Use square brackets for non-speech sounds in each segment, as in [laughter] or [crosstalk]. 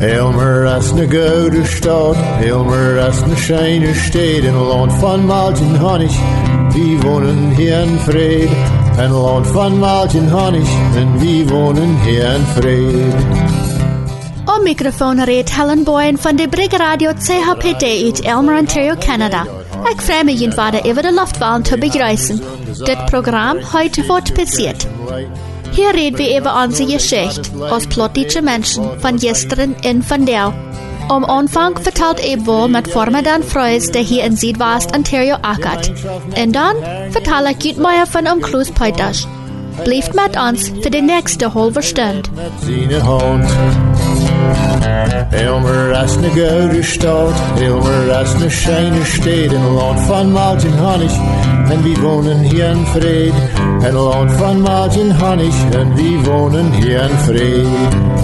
Elmer as na gouden stad, Elmer as na scheine steed, in land van malt en honig, wie wonen hier in vrede. Een land van malt en honig, en wie wonen hier in vrede. Om microfoon reed Helen Boyen van de Brig Radio CHPD uit Elmer, Ontario, Canada. Ik vraag me je vader over de luchtwaan te begrijpen. Dit programma heute wordt passiert. Hier reden wir über unsere Geschichte als plottische Menschen von gestern in von der. Am Anfang vertelt Ebwohl mit Formadan Freus, der hier in Südwest Ontario ackert. Und dann vertelle ich Jutmeier von Umklus Peuters. Bleibt mit uns für die nächste halbe Stunde. Hand. Elmer as na gouden stad, as na scheine steed, in een land van malt en honig, en wie wonen hier in vrede. Een land van malt en honig, en wie wonen hier in vrede.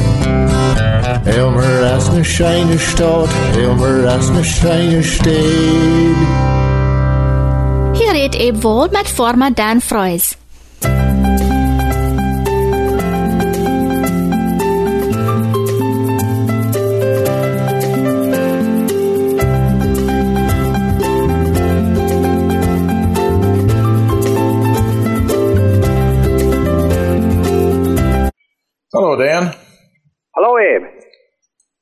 Elmer as na scheine stad, Elmer as na scheine steed. Hier redet Ebwohl mit Formadan Freus. Hello, Dan. Hallo Abe.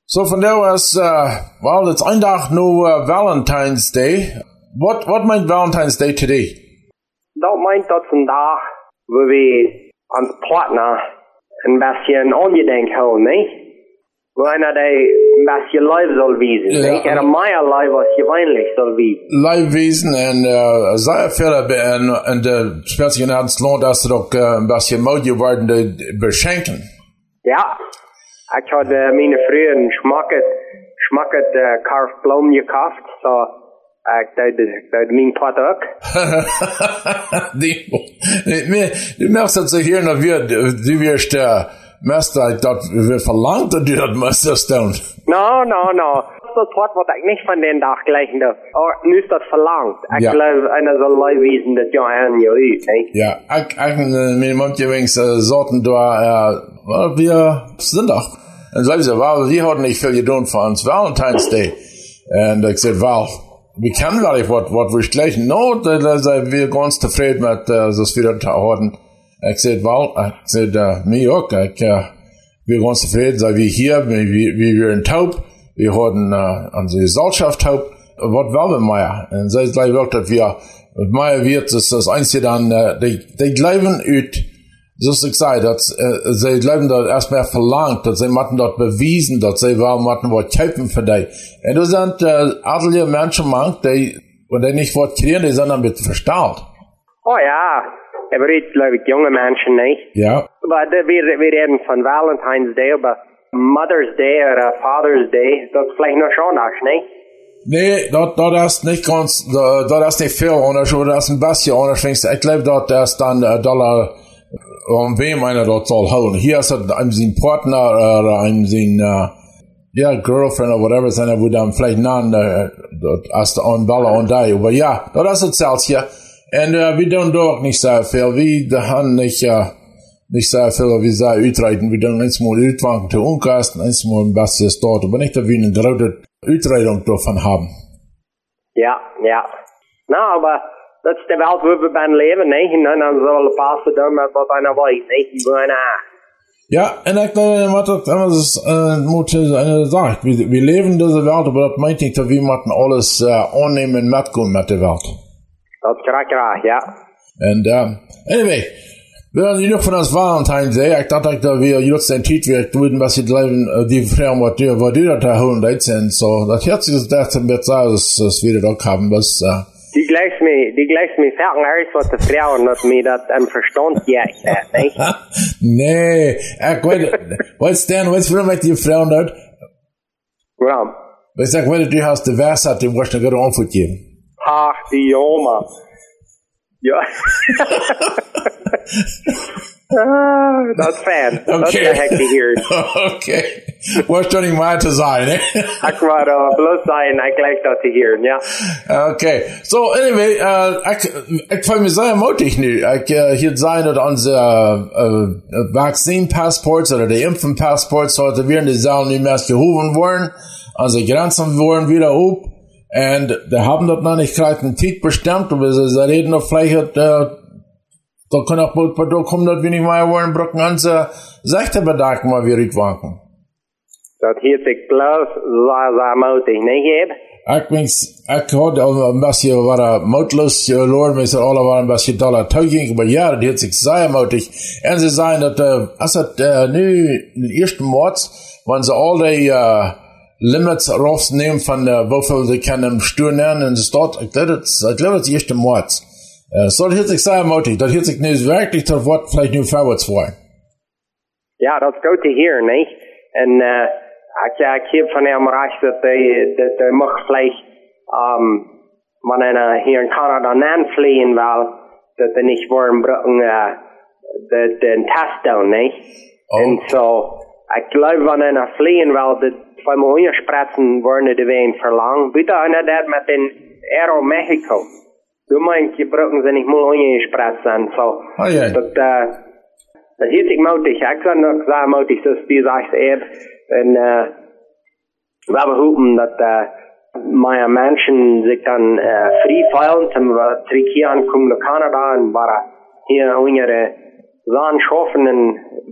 So van there was, uh, well, it's een dag nu uh, Valentine's Day. What, what meant Valentine's Day today? Dat meint dat vandaag we aan het platten een beetje ongedenk houden, nee? We gaan dat een beetje live zal wezen, Ja. nee? En meer live als je weinig zal wezen. Live wezen en uh, sehr viele en, en de speziell in het land dat ze ook uh, een beetje mooi worden beschenken. Ja. Uh, mijn vrienden een schmacket, schmacket carved bloem gekauft, so deed, deed mijn plat ook. die, mir, du merkst ze hier nog weer, du wirst uh, Meister, dat wir verlangt dat du dat meesters doen. No, no, no. Dat is wat ik niet van den dag gelijk doe. Oh, nu is dat verlangt. Ik Ja. geloof einer zal live wezen dat je uit, nee? Ja, ik, ik, uh, mijn mondje wings uh, zoten daar, uh, well, wir sind doch. En zei ze, well, wir hadden niet veel gedaan voor ons Valentine's Day. En ik zei, well, we kennen wel even wat, wat we gleichen. No, da, da we ganz tevreden met, uh, zoals we dat hadden. Ik zei, well, ik zei, uh, mij ook, ik, uh, wir ganz tevreden, zijn we hier, wie, wie wir in Taub, wir hadden uh, onze Gesellschaft Taub, wat wel we Meier. En zij zei ook dat wir, mit Meier wird, das das einzige dann, uh, die, die glauben ut, so ist es gesagt, dass, äh, sie glauben dort erstmal verlangt, dass sie matten dort bewiesen, dass sie waren, matten was kämpfen für die. Und das sind, äh, adelige Menschen, man, die, und die nicht was kriegen, die sind damit verstaut. Oh ja, aber jetzt glaube ich junge Menschen nicht. Ja. Aber wir, wir reden von Valentine's Day, aber Mother's Day oder Father's Day, ist vielleicht noch schon anders, nicht? Nee, dort, dort ist nicht ganz, dort ist nicht viel anders, oder ist ein bisschen denkst du. ich glaube, dort ist dann, äh, Dollar, um wem einer dort soll holen. Hier ist es einem Partner, oder einem sein, äh, ja, Girlfriend oder whatever, sein, wo dann vielleicht nan, äh, dort ist an Baller und da, aber ja, dort ist es selbst hier. Und, äh, wir tun doch nicht so viel, wir haben nicht, äh, nicht so viel, wie sie uitreiten. Wir tun eins mal uitwanken zu Unkasten, eins mal ein bisschen dort, aber nicht, dass wir eine große Uitreitung davon haben. Ja, ja. Nou, aber dat is de wereld waar we bij leven, nee? En dan zullen we passen doen met wat einer nee? Die wollen ah. Ja, en ik uh, wat dat anders uh, moet sagen. Wir, wir leben in dieser Welt, aber das meint nicht, dass wir müssen alles uh, annehmen und mitgehen mit der Welt. Dat is graag, graag, ja. And um, anyway, haben genug von das Valentine's Day. Ich dachte, dass wir jetzt den Titel wir würden, was sie bleiben, uh, die Frauen, was die, was die da holen, das sind. So, das hört sich das mit so, dass, dass wir das auch haben, was, uh, Die gleich me, die gleich me sagen alles wat de vrouwen dat me dat een verstand geeft, nee? nee, ich weiß, was denn, was für mit die Frauen dort? Waarom? Ich sag, wenn du hast die Weisheit, die wirst du gerade Antwort geben. Ach, die jongen. Ja. [laughs] ah, dat is fijn. Dat Okay. heb ik gehoord. okay. Was doch nicht mal zu sein, ne? Ik wou uh, bloos zijn, ik lijk dat te hier, ja. Okay. So, anyway, uh, ich, ich fühle mich sehr mutig [laughs] nu. Ich, uh, hier sein, dass unsere uh, Vaccine-Passports oder die Impfen-Passports heute werden die Sachen nicht mehr gehoben worden. Unsere Grenzen wurden wieder auf. Und die haben das noch nicht gleich einen Titel bestimmt, aber sie, sie reden noch vielleicht, äh, da kann auch bald, da kommen das wenig mal wollen, brücken unsere Sechtebedarf mal wieder wanken. Dat hield ik bloos zeer, zeer moedig, niet Gib? Ik wens, ik had een beetje wat moedloos geloren, met z'n allen waren een beetje dollar tuiging, maar ja, dat heeft zich zeer moedig. En ze zijn dat, uh, als het nu in eerste maart, wanneer ze al die uh, limits rausnehmen von uh, wofür sie können sturen in der Stadt, ich glaube, das, ich glaube, das ist erste Maart. Uh, so, das heeft zich zeer moedig. Dat heeft zich nu werkelijk tot wat vielleicht nu vorwärts voor. Ja, dat is goed te hear, niet? En uh, ik, ik heb van hem recht dat hij dat hij mag vielleicht um, wanneer hij hier in Canada aanvliegen wil, dat hij niet worden brengen uh, de, de test doen, niet? Oh. En zo, ik geloof wanneer hij vliegen wil, dat twee miljoen spretzen worden de ween verlang. Bitte einer dat met in Aero Mexico. Du meinst, brengen ze niet miljoen spretzen, zo. Oh, ja. Dat, uh, dat hield ik moedig. Ik zou nog zeggen moedig, zoals die zegt eben. En uh, we hebben hopen dat uh, mijn mensen zich dan uh, vrij veilen, zum we drie keer aankomen naar Canada en waar hier unsere Sachen schaffen en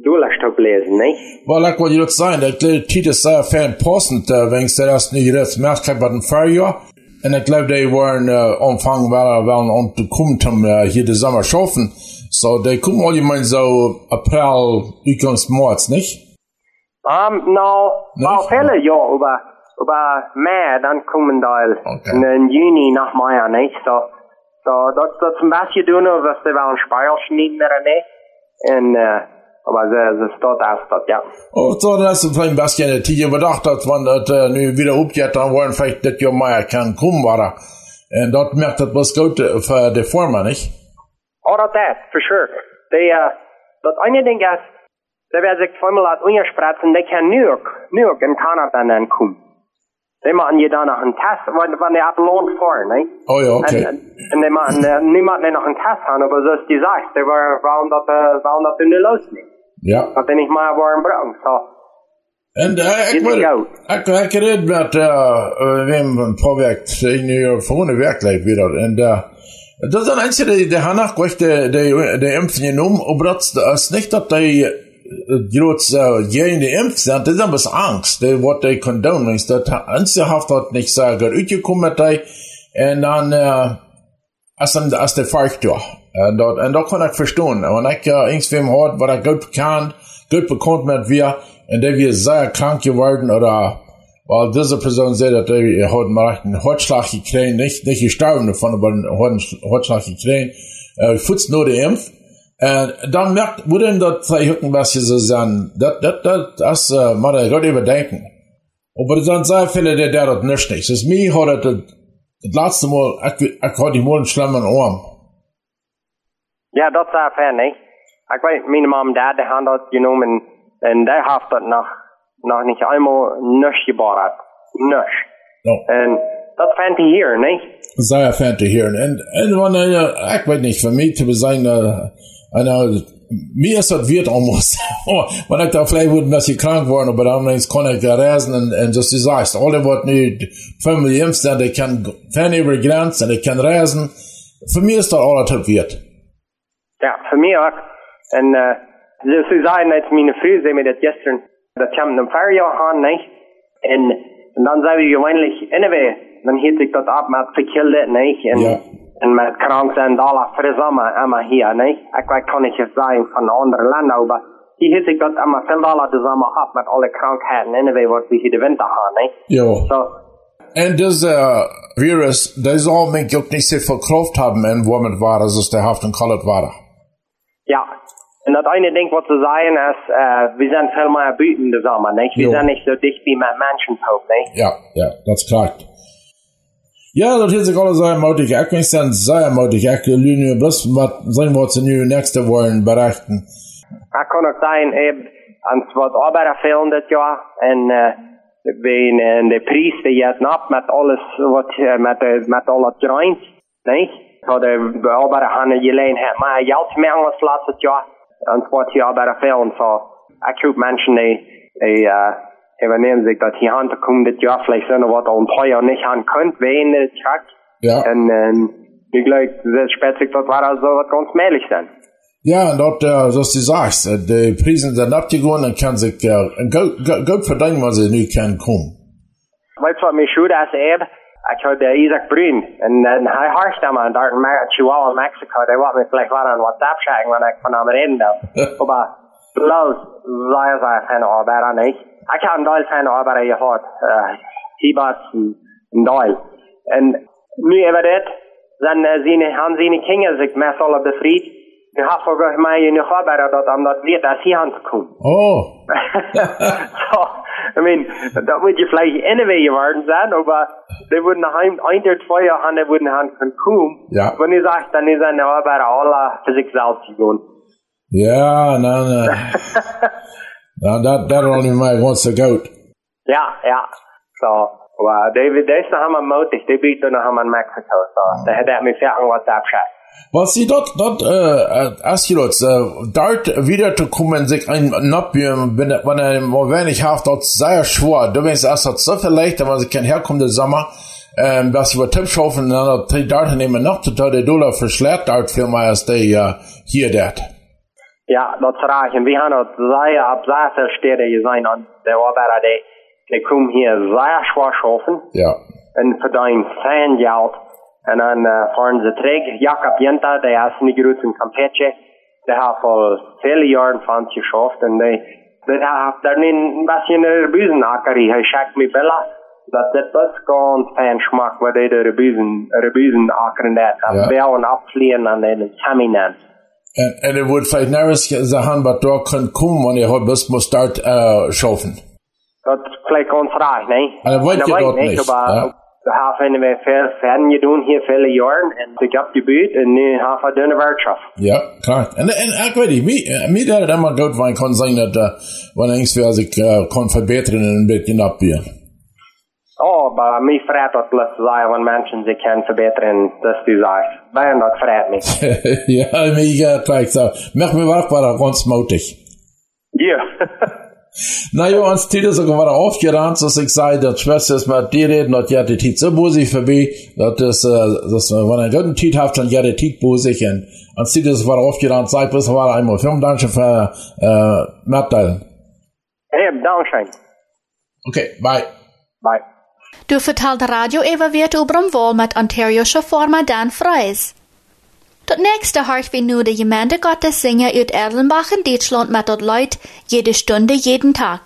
doorlast lezen, niet? Well, like what you look saying, that the teachers say fan passant, uh, wenn sie das nicht rätt merkt bei den Färger. Und ich glaube, die waren, uh, Anfang, weil, weil, und kommen zum, uh, hier den Sommer schaffen. So, die kommen alle mal so April, Ükungs, März, nicht? Um, nou, Nee? wel vele ja, über, über Mai, dann kommen da Okay. in, Juni nach Mai, nicht? So, so, dat, dat is een beetje doen, was ze wel een speilschnitt meer, niet? En, uh, aber ze, ze staat dat, ja. Oh, so, das ist vielleicht ein bisschen eine Tiege bedacht, dass man das, äh, nu wieder aufgeht, dann wollen vielleicht das Jahr mehr kann kommen, war Und dort merkt das was gut äh, für die Firma, nicht? Oh, dat is, for sure. Die, uh, dat ene ding is, dat wij zich zweimal laten onderspraten, die kan nu ook, nu ook in Canada dan Die maken je dan nog een test, want, want die hebben loon voor, niet? Oh ja, okay. En die uh, niemand die nog een test hebben, maar zoals die zegt, die waren, uh, waarom dat toen niet losneemt. Ja. Dat die niet meer worden brengen, zo. En uh, ik Is wil, het jou? ik, ik red met, uh, uh, we hebben een project in New vorne werkelijk weer. En uh, dat is een einzige, die, die hanach gleich de, de, de impfen genomen, aber dat is niet dat die, groot uh, geen de impf zijn, dat is een beetje angst, die wat die condonen, is dat einzige haft dat niet zo goed uitgekomen met die, en dan, uh, als, een, als de vark door. En dat, en dat kan ik verstaan. Want ik uh, irgendwem hoort, wat ik goed bekend, goed bekend met wir, en die wir sehr krank geworden, oder, weil diese Person sagt, dass die hat mal einen Herzschlag gekriegt, nicht, nicht gestorben davon, aber einen Herzschlag gekriegt, äh, futzt nur die Impf. Und dann merkt, wo denn das zwei Hücken, was sie so sagen, das, das, das, das, äh, muss er gut überdenken. Aber das sind sehr viele, die, der das nicht nicht. Das mir, hat das, das letzte Mal, ich, ich hatte mal einen schlimmen Arm. Ja, dat is fijn, niet? Ik weet, mijn mom en dad die hebben dat genomen en die heeft dat nog, nog niet eenmaal niks gebouwd. Niks. No. En dat vindt hij hier, niet? sehr fan zu hören. Und, und äh, ich weiß nicht, für mich zu sein, äh, eine, mir ist das wird almost, wenn ich da vielleicht wird ein bisschen krank worden, aber dann kann ich ja reisen und, und so du sagst, alle, was nicht Familie impft sind, die kann fern über die Grenzen, die kann reisen. Für mich ist das alles das wird. Ja, voor mij ook. En uh, ze, ze zeiden dat mijn vriend zei me dat gisteren, dat kwam een paar jaar aan, niet? En, en dan zijn we gewoonlijk, anyway, dan hield ik dat op met verkeerde, niet? En, Ja. En met krank zijn alle verzamen, allemaal hier, niet? Ik weet, kan niet zeggen van andere landen, maar hier hield ik dat allemaal veel alle samen op met alle krankheden, anyway, wat we hier de winter gaan, niet? Ja. Zo, Und diese äh, Virus, das soll mich auch nicht so viel Kraft haben, und womit war es, dass der Haft und Kallet war. Ja, en dat ene ding wat ze zeggen is, uh, we zijn veel meer buiten de zomer, niet? We Jo. zijn niet zo dicht bij met mensen, niet? Ja, ja, dat is correct. Ja, dat is ik alles zeer moedig. Ik ben dan zeer moedig. Ik wil nu bloß wat zijn wat ze nu nächste wollen berichten. Ik kan ook zeggen, heb, ans wat arbeid veel dit jaar. En uh, we en de prijs die je snapt met alles wat uh, met, uh, met al het joint. Nee? So de arbeid gaan je leen het maar geld meer als laatste jaar. En wat je arbeid veel. So ik hoop mensen die, die uh, übernehmen sich, dass hier hand kommen dit jaar vielleicht sind, wat onthouden niet aan kunt, wegen de track. Ja. En uh, ik geloof, dat spetsig dat waar also wat ganz mählich zijn. Ja, und dort, äh, was du sagst, äh, die Preise sind abgegangen und kann sich äh, gut, verdienen, was sie nicht können kommen. Weißt du, wat mij schoot als eb? Ik had de Isaac Bruin. En, en hij harst hem aan daar in Chihuahua, Mexico. Die wat me vielleicht wel aan WhatsApp schicken, wanneer ik van hem reden wil. Maar bloos, zij zij zijn arbeid aan ik. Ik heb een deel van arbeid gehad. Uh, Hibats en, en deel. En nu hebben dit, dan uh, zien, han zijn kinderen zich met alle bevrijd. Nu had ik mij in de arbeid dat om dat weer als hier aan te komen. Oh, [laughs] so, I mean, dat moet je vielleicht innovatie geworden zijn, aber die würden heim ein oder zwei Jahre die würden haben können kommen. Ja. Wenn ich sage, dann ist eine Arbeit alle für sich selbst gegangen. ja, nein, äh, no, that, that only might once a goat. Ja, ja. So, die, die ist noch einmal mutig, die bietet noch einmal in Mexiko, so. Da hätte er mir fertig was abschreiben. Was sie dort, dort, äh, erst jetzt, äh, dort wieder zu kommen, sich ein Nappium, wenn, wenn er mal wenig hat, dort sehr schwer. Du weißt, erst hat so viel leichter, wenn sie kein herkommt im Sommer, ähm, dass sie über Tipp schaffen, und dann hat die dort nehmen noch zu Dollar verschlägt dort viel mehr als die, äh, hier dort. Ja, dat is raar. En we gaan het zeer op zeer veel steden zijn aan de arbeid die, die komen hier zeer schwer schaffen. Ja. en verdienen veel geld. En dan uh, fahren ze terug. Jakob Jenta, der ist nicht gut in Campeche, der hat vor vielen Jahren von uns geschafft. Und der, hat dann ein bisschen in Büsenackeri. Er schickt mir Bella, dass das das ganz fein schmeckt, weil der der Büsen, der Büsenackern hat. Ja. Bär und abfliehen an den Saminen. En, en er wordt vielleicht nervös sagen, was da kann kommen, wenn ihr heute bis muss dort, äh, schaffen. Das ist vielleicht ganz reich, ne? Also wollt Und ihr da dort weiß ich nicht, Aber ja? wir haben wir viel Fernsehen getan hier viele Jahre und ich hab gebüht und nu haben wir eine Wirtschaft. Ja, klar. En, en ik weet niet, wie, äh, mir dat immer gut sein kann sein, dass, äh, wenn irgendwer sich, äh, kann verbessern und ein bisschen abbieren. Oh, aber mich freut das bloß sein, wenn Menschen sich können verbessern, dass du sagst. Weil das freut mich. ja, mir, äh, gleich so. Mach mir wach, war er ganz mutig. Ja. Na ja, uns Tite sogar war aufgerannt, dass ich sei, dass Schwester ist mit dir reden, dass ja die Tit so busig vorbei, dass das, äh, das, äh, wenn er guten Tit hat, dann ja die Tit busig, und uns Tite war aufgerannt, sagt, bis war einmal. Vielen Dank für, äh, mitteilen. Hey, Dankeschön. Okay, bye. Bye. Du vertelt radio even weer over een wol met Ontario'sche forma Dan Fries. Tot nächste hart wir nu de Gemeinde Gottes singen uit Erlenbach in Deutschland mit dort Leut jede Stunde, jeden Tag.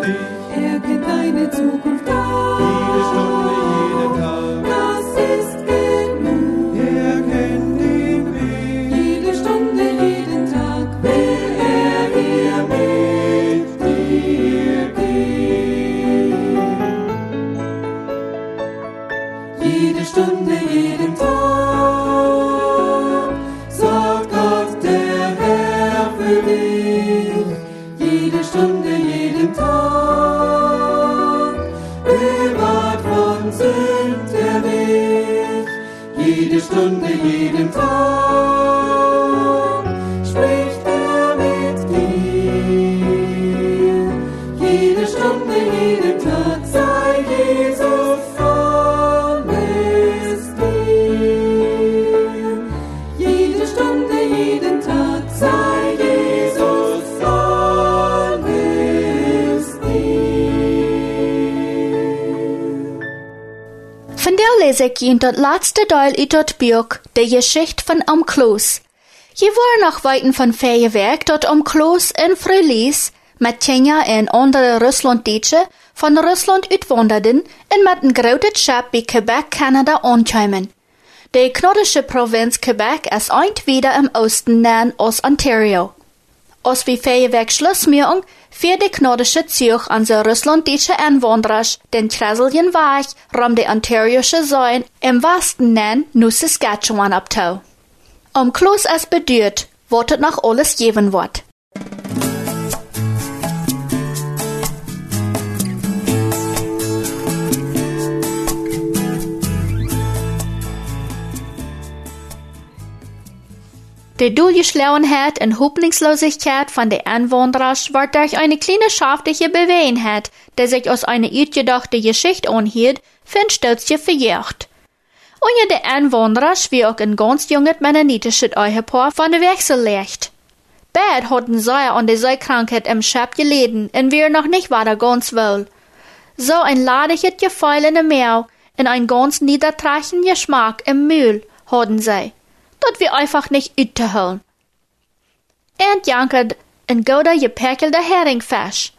dich. Er kennt deine Zukunft. In dat laatste deel uit dat boek, de geschichte van Om Kloos. Je wordt nog weten van Feierwerk dat Om Kloos in Frühlies met Kenia en andere Russlanddiensten van Rusland uitwanderden en met een grote schap bij Quebec, Canada aankwamen. De Kanadische provincie Quebec is eind wieder im Osten nahen als Ontario. Als wir Feierwerk Schluss fährt der kanadische Zug an so russlandische Einwanderer den Kreseljen Weg rum die Ontarioische Säuen im Westen nennen New Saskatchewan abtau. Um Kloß es bedeutet, wartet noch alles geben wird. Die Durchschlauenheit und Hoffnungslosigkeit von den Einwanderern wird durch eine kleine schaftliche Bewegenheit, die sich aus einer uitgedachte Geschichte anhielt, Stutzje verjagt. Unter den Einwanderern wie auch ein ganz junges mennonitisches Ehepaar von der Wechsel legt. Beide hatten sehr an der Seekrankheit im Schab geleden und wir noch nicht weiter ganz wohl. So ein ladiges Gefühl in der Mehl und ein ganz niedertreichender Geschmack im Mühl hatten sie dat wir einfach nicht uitzuholen. Und jankert ein guter geperkelter Heringfisch.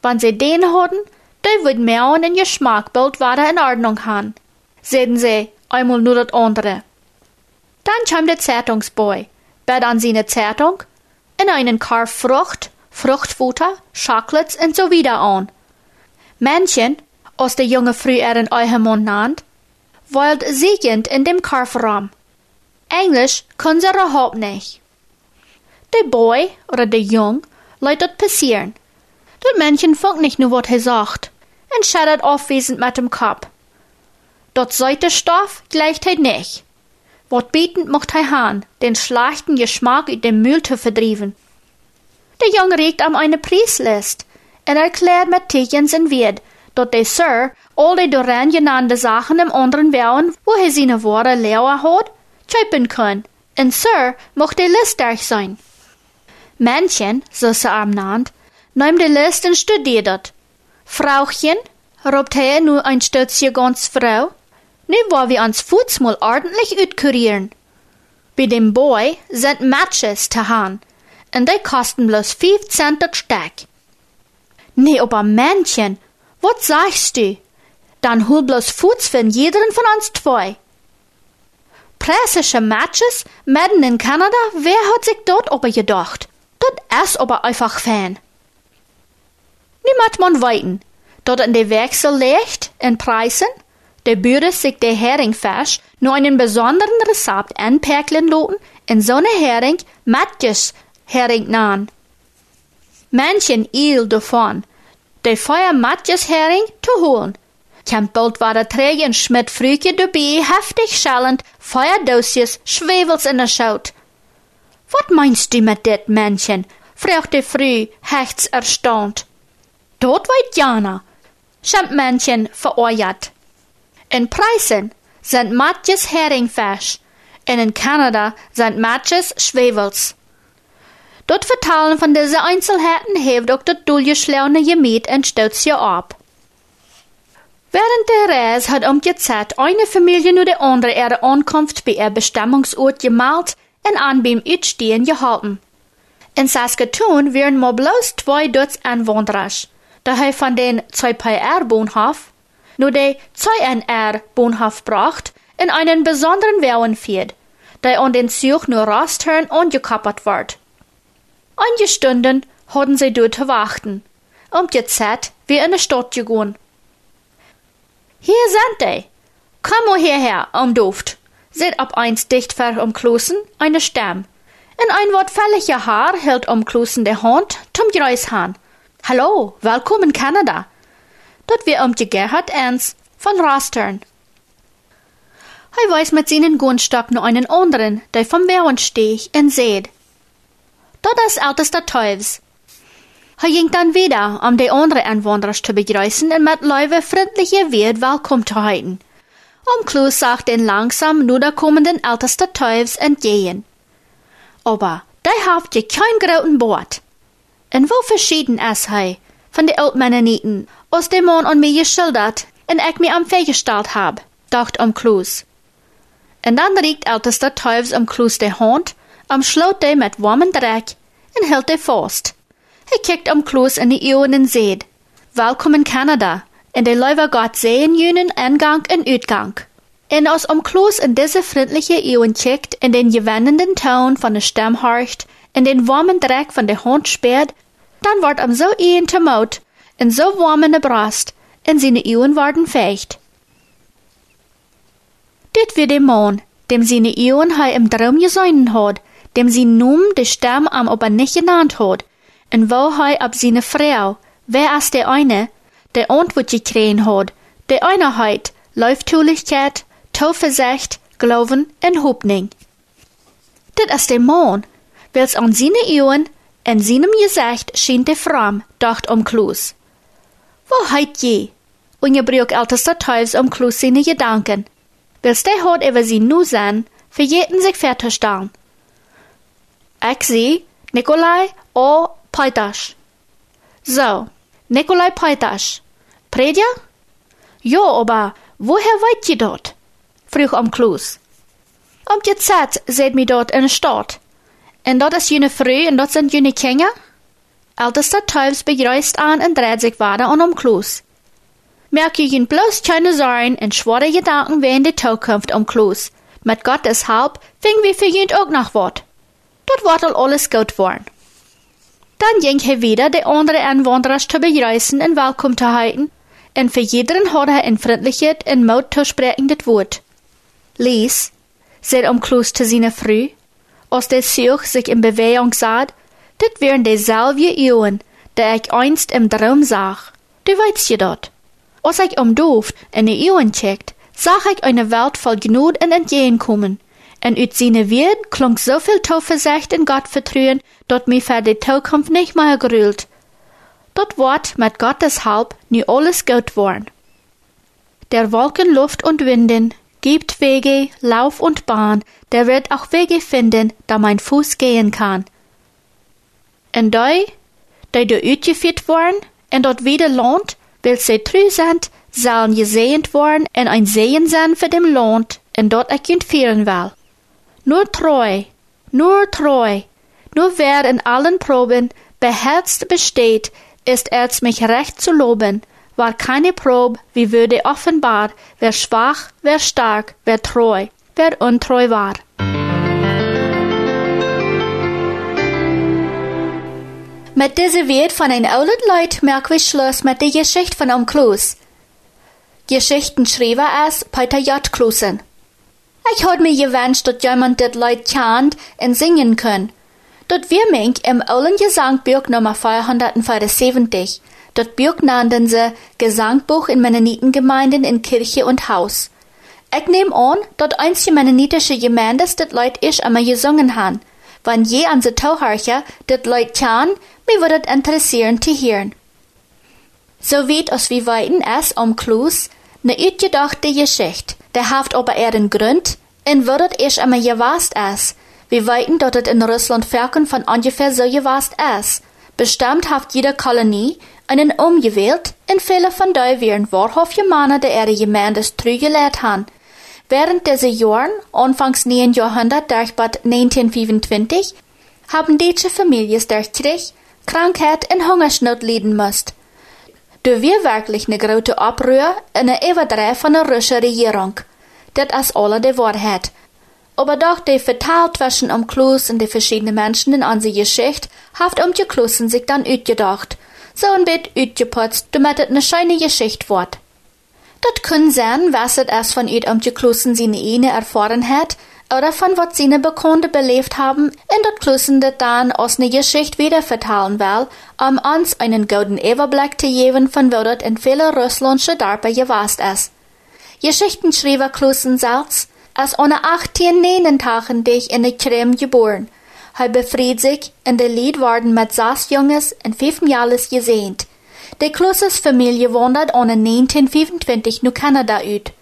Wenn sie den hatten, dann wird mehr und ein Geschmackbild weiter in Ordnung haben. Sehen sie, einmal nur das andere. Dann kam der Zeitungsboy, bet an seine Zeitung, in einen Kar Frucht, Fruchtfutter, Chocolates und so wieder an. Männchen, aus der junge früh ihren Euhemund nannt, wollt siegend in dem Karfraum. Englisch können sie überhaupt nicht. Der Boy oder der Jung lässt das passieren. Das Männchen funkt nicht nur, was er sagt, und schädert aufwesend mit dem Kopf. Dort sollte Stoff gleicht er nicht. Was bietend mocht er han, den schlechten Geschmack in dem Müll zu verdrieven. Der Junge regt am eine Preislist und erklärt mit Tichens und Wirt, dat der Sir all die doran genannte Sachen im anderen Wellen, wo er seine Worte leer hat, typen kann. Und Sir mocht die List durch sein. Männchen, so sie am nannt, nahm die List und studiert het. Frauchen, robt er nur ein Stützje ganz Frau, nu war wir ans Fuß mal ordentlich utkurieren. Bei dem Boy sind Matches zu han, und die kosten bloß fünf Cent das Stück. Nee, aber Männchen, was sagst du? Dann hol bloß Fuß für jeden von uns zwei. Preußische Matches mitten in Kanada, wer hat sich dort aber gedacht? Das ist aber einfach Fan. Niemand man weiten, dort in der Wechsel liegt, in Preisen, der Bürger sich der Heringfisch nur einen besonderen Rezept anperkeln loten, in so eine Hering Matjes Hering nahen. Manchen il davon, der Feuer Matjes Hering zu holen. War der Träger und Schmidt frühje dabei, heftig schallend, Feuerdosjes, Schwevels in der Schaut. Wat meinst du mit dit, Männchen? fragte früh, hechts erstaunt. Dort weit Jana, Männchen vereuert. In Preisen sind Matjes Heringfisch, und in Kanada sind Matjes Schwevels. Dort vertalen von diese Einzelheiten heeft auch das durchgeschlaune Gemüt und stützt ja ab. Während der Reise hat um die Zeit eine Familie nur die andere ihre Ankunft bei ihr Bestimmungsort gemalt und an beim Uitstehen gehalten. In Saskatoon wären mal bloß zwei Dutz Einwanderer. da hij van den 2PR-Bohnhof nur de 2NR-Bohnhof bracht in einen besonderen Wellenfeld, der an den Zug nur Rastern angekappert wird. Einige Stunden hatten sie dort zu warten, um die Zeit wie in der Stadt gehen. Hier sind die. Komm hierher, um Duft. Seht ab eins dicht ver umklossen eine Stamm. In ein wortfälliger Haar hält umklossen der Hand zum Greishahn. Hallo, willkommen Kanada. Dort wir um die Gerhard Ernst von Rastern. Hij weiß mit seinen Gunstock nur einen anderen, der vom Wehren steh und seht. Dort ist ältester Teufels. Hij ging dann wieder, um die andere Anwohner zu begrüßen und mit Leute freundliche Wirt zu halten. Um Klus sagt den langsam nur der kommenden ältester Teufels entgegen. Aber der habt je kein großen Bord. Und wo verschieden ist hij von den Altmennoniten, aus dem Mann an mir geschildert und ich mir am Fehlgestellt hab, dacht um Klus. Und dann riekt ältester Teufels um Klus de Hand, am Schlot de mit warmen Dreck und hält de fast. Hij kijkt om Klus in die Ohren und seht, Willkommen Kanada, in der Leute Gott sehen jenen Eingang und Uitgang. En als om Klus in diese freundliche Ohren kijkt, in den gewendenden Ton von der Stem horcht, in den warmen Dreck von der Hand sperrt, dann wird am so een te mout, en so warm in de Brast, en seine Ohren werden feucht. Dit wie der Mann, dem seine Ohren hei im Traum gesäunen hat, dem sie nun de Stamm am aber nicht genannt hat, en wo ab seine Frau, wer ist der eine, der Antwort gekriegen hat, der Einheit, Läuftulichkeit, Tauversicht, Glauben en Hoffnung. Dit ist der Mann, wel's an seine Ohren, en seinem Gesicht schien der Fram, dacht um Klus. Wo heit je? Und je brauch ältester Teils um Klus seine Gedanken. Wel's der hat über sie nu sein, für jeden sich fertigstellen. Ich sie, Nikolai O. Peitasch. So, Nikolai Peitasch. Predja? Jo, aber woher weit je dort? frug um Klus. Um die Zeit seht mi dort in der Stadt. En dat is jene früh en dat sind jene Kinder? Ältester Teufels begrüßt an und dreht sich weiter an um Klus. Merk ihn bloß keine Sorgen und schwere Gedanken wie in die Zukunft um Klus. Mit Gottes Halb fing wir für jeden auch nach Wort. Dort wird alles gut worden. Dann ging er wieder die andere Anwohner zu begrüßen und willkommen zu halten, und für jeden hat er ein freundliches und Mut zu sprechendes Wort. Lies, um Klus zu seiner Früh, als der Zug sich in Bewegung sah, dit wären dieselbe Ehren, die ich einst im Traum sah. Du weißt ja dort. Als ich Duft in die Ehren checkt, sah ich eine Welt voll Gnut und Entgegenkommen. Und ut seine Wird klang so viel Zuversicht in Gott vertrauen, dort mir für die Zukunft nicht mehr gerühlt. Dort wird mit Gottes Halb nie alles gut worden. Der Wolken, Luft und Winden gibt Wege, Lauf und Bahn, der wird auch Wege finden, da mein Fuß gehen kann. Und die, die da uitgeführt worden, und dort wieder lohnt, weil sie treu sind, sollen gesehnt worden und ein Sehen sein für dem Lohnt, und dort ich entführen will. Nur treu, nur treu, nur wer in allen Proben beherzt besteht, ist erst mich recht zu loben, war keine Probe, wie würde offenbar, wer schwach, wer stark, wer treu, wer untreu war. Mit dieser Welt von ein alten Leut merken wir Schluss mit der Geschichte von Klus. Geschichten schrieb er es Peter J. Klusen. Ich had mir gewünscht, dass jemand das Leut kennt und singen kann. Dort wir mich im alten Gesangbuch Nummer 474. Dort Buch nannten sie Gesangbuch in Mennonitengemeinden in Kirche und Haus. Ich nehm an, dort einzige mennonitische Gemeinde das Leut ich immer gesungen han. Wenn je an se Tauharcher das Leut kann, mir würde es interessieren zu hören. So weit als wie weiten es um Klus, ne utgedachte Geschichte, der haft aber er den Grund, und würdet ich immer gewast es, wie weiten dort in Russland Völkern von ungefähr so gewast es. Bestimmt haft jede Kolonie einen umgewählt, und viele von denen wären wahrhaftige Männer, der ihre Gemeindes treu gelehrt han. Während dieser Jahren, anfangs 9. Jahrhundert, durch bad 1925, haben deutsche Familien durch Krieg, Krankheit und Hungersnot leiden müsst. Du wir wirklich eine große Abrühr in der Überdreh von der russischen Regierung. Das ist alle die Wahrheit. Aber doch die Verteil zwischen um Klus und die verschiedenen Menschen in unsere Geschichte haft um die Klusen sich dann utgedacht. So ein Bett utgeputzt, damit es eine scheine Geschichte wird. Dat kann sein, was es von ut um die Klusen seine eine erfahren hat, oder von was seine Bekannte belebt haben, in dat Klusen das dann aus ne Geschichte wieder vertalen will, um uns einen guten Überblick zu geben, von wo das in viele russländische Dörfer gewast ist. Geschichten schrieben Klusen selbst, als ohne 18 Tagen dich in der Krim geboren. Hij befried sich in der Lied worden mit sechs Junges in fünf Jahres gesehen. Die Klusses Familie wandert ohne 1925 nach Kanada uit.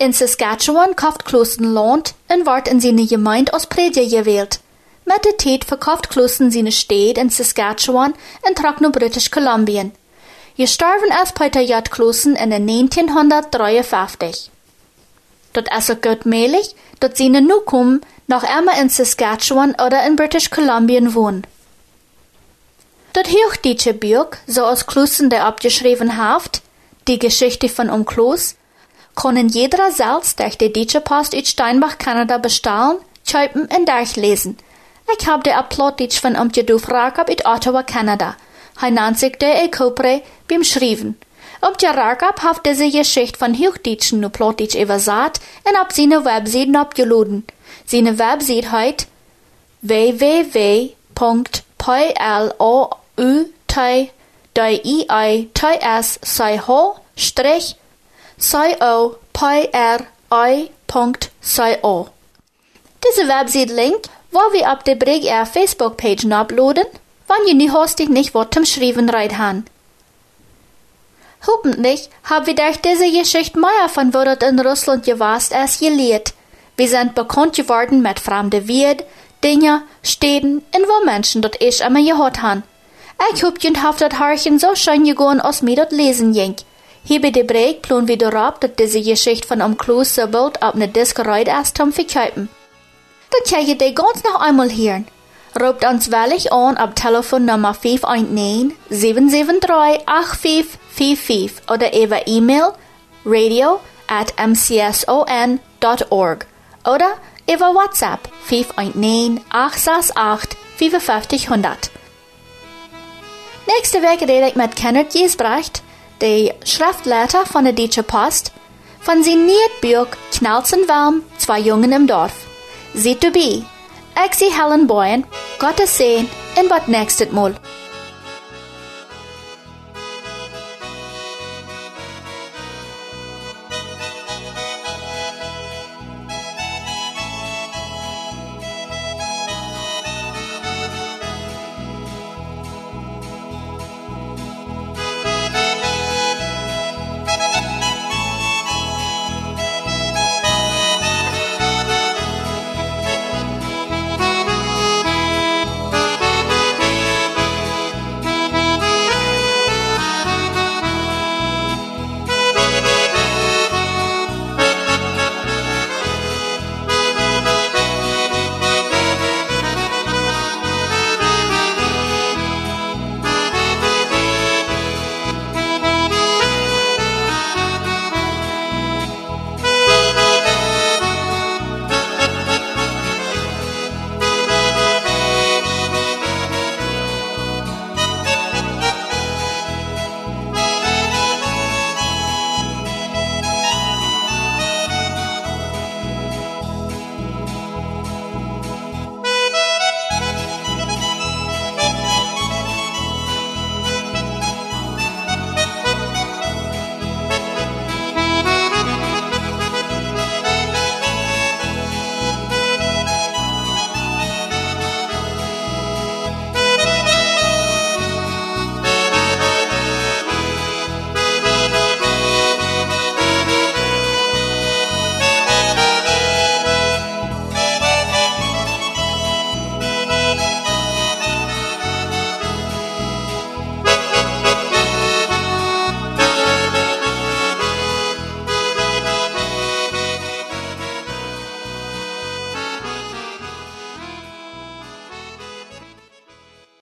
In Saskatchewan kauft Klussen Land und wird in seine Gemeinde als Prediger gewählt. Mit der Zeit verkauft Klussen seine Städte in Saskatchewan und trug nach British Columbia. Gestorben ist Peter J. Klussen in den 1953. Dort ist es gut möglich, dass seine Nukum noch immer in Saskatchewan oder in British Columbia wohnen. Dat Hochdeutsche Buch, so als Klussen der abgeschrieben haft, die Geschichte von um Klus, können jeder selbst durch die Deutsche Post in Steinbach, Kanada bestellen, kaufen und durchlesen. Ich hab der Upload von um Jeduf Rakab in Ottawa, Kanada. Hij nannt sich der Ekopre beim Schreiben. Ob der Rakab hat diese Geschichte von Hochdeutschen und Plattdeutsch übersat und auf seine Webseiten abgeladen. Seine Webseite heißt www.plout-cis-co-co.co. Diese Website-Link, wo wir auf der Brig Air Facebook-Page uploaden, wann ihr nie hostig nicht was zum Schreiben rein haben. Hoffentlich haben wir durch diese Geschichte mehr von das in Russland gewast ist gelehrt. Wir sind bekannt geworden mit fremden Wied, Dinge, Städten und wo Menschen dort ich immer gehört haben. Ich hab und hab das Harchen so schön gegangen, als mir dort lesen ging. Hier bei der Breg plan wir darauf, dass diese Geschichte von am Kloß so bald auf ne Disk reut ist zum Verkaufen. Dann kann ihr die ganz noch einmal hören. Ruft uns wellig an ab Telefonnummer 519 773 8545 oder über E-Mail radio at mcson.org oder über WhatsApp 519 868 5500. Nächste Woche rede ich mit Kenneth Giesbrecht, der Schriftleiter von der Deutsche Post, von signiert Buch Knalzenwalm, zwei Jungen im Dorf. Seht du bei. Ich sie Helen Boyen, Gottes Sehen, in wat nächstes Mal.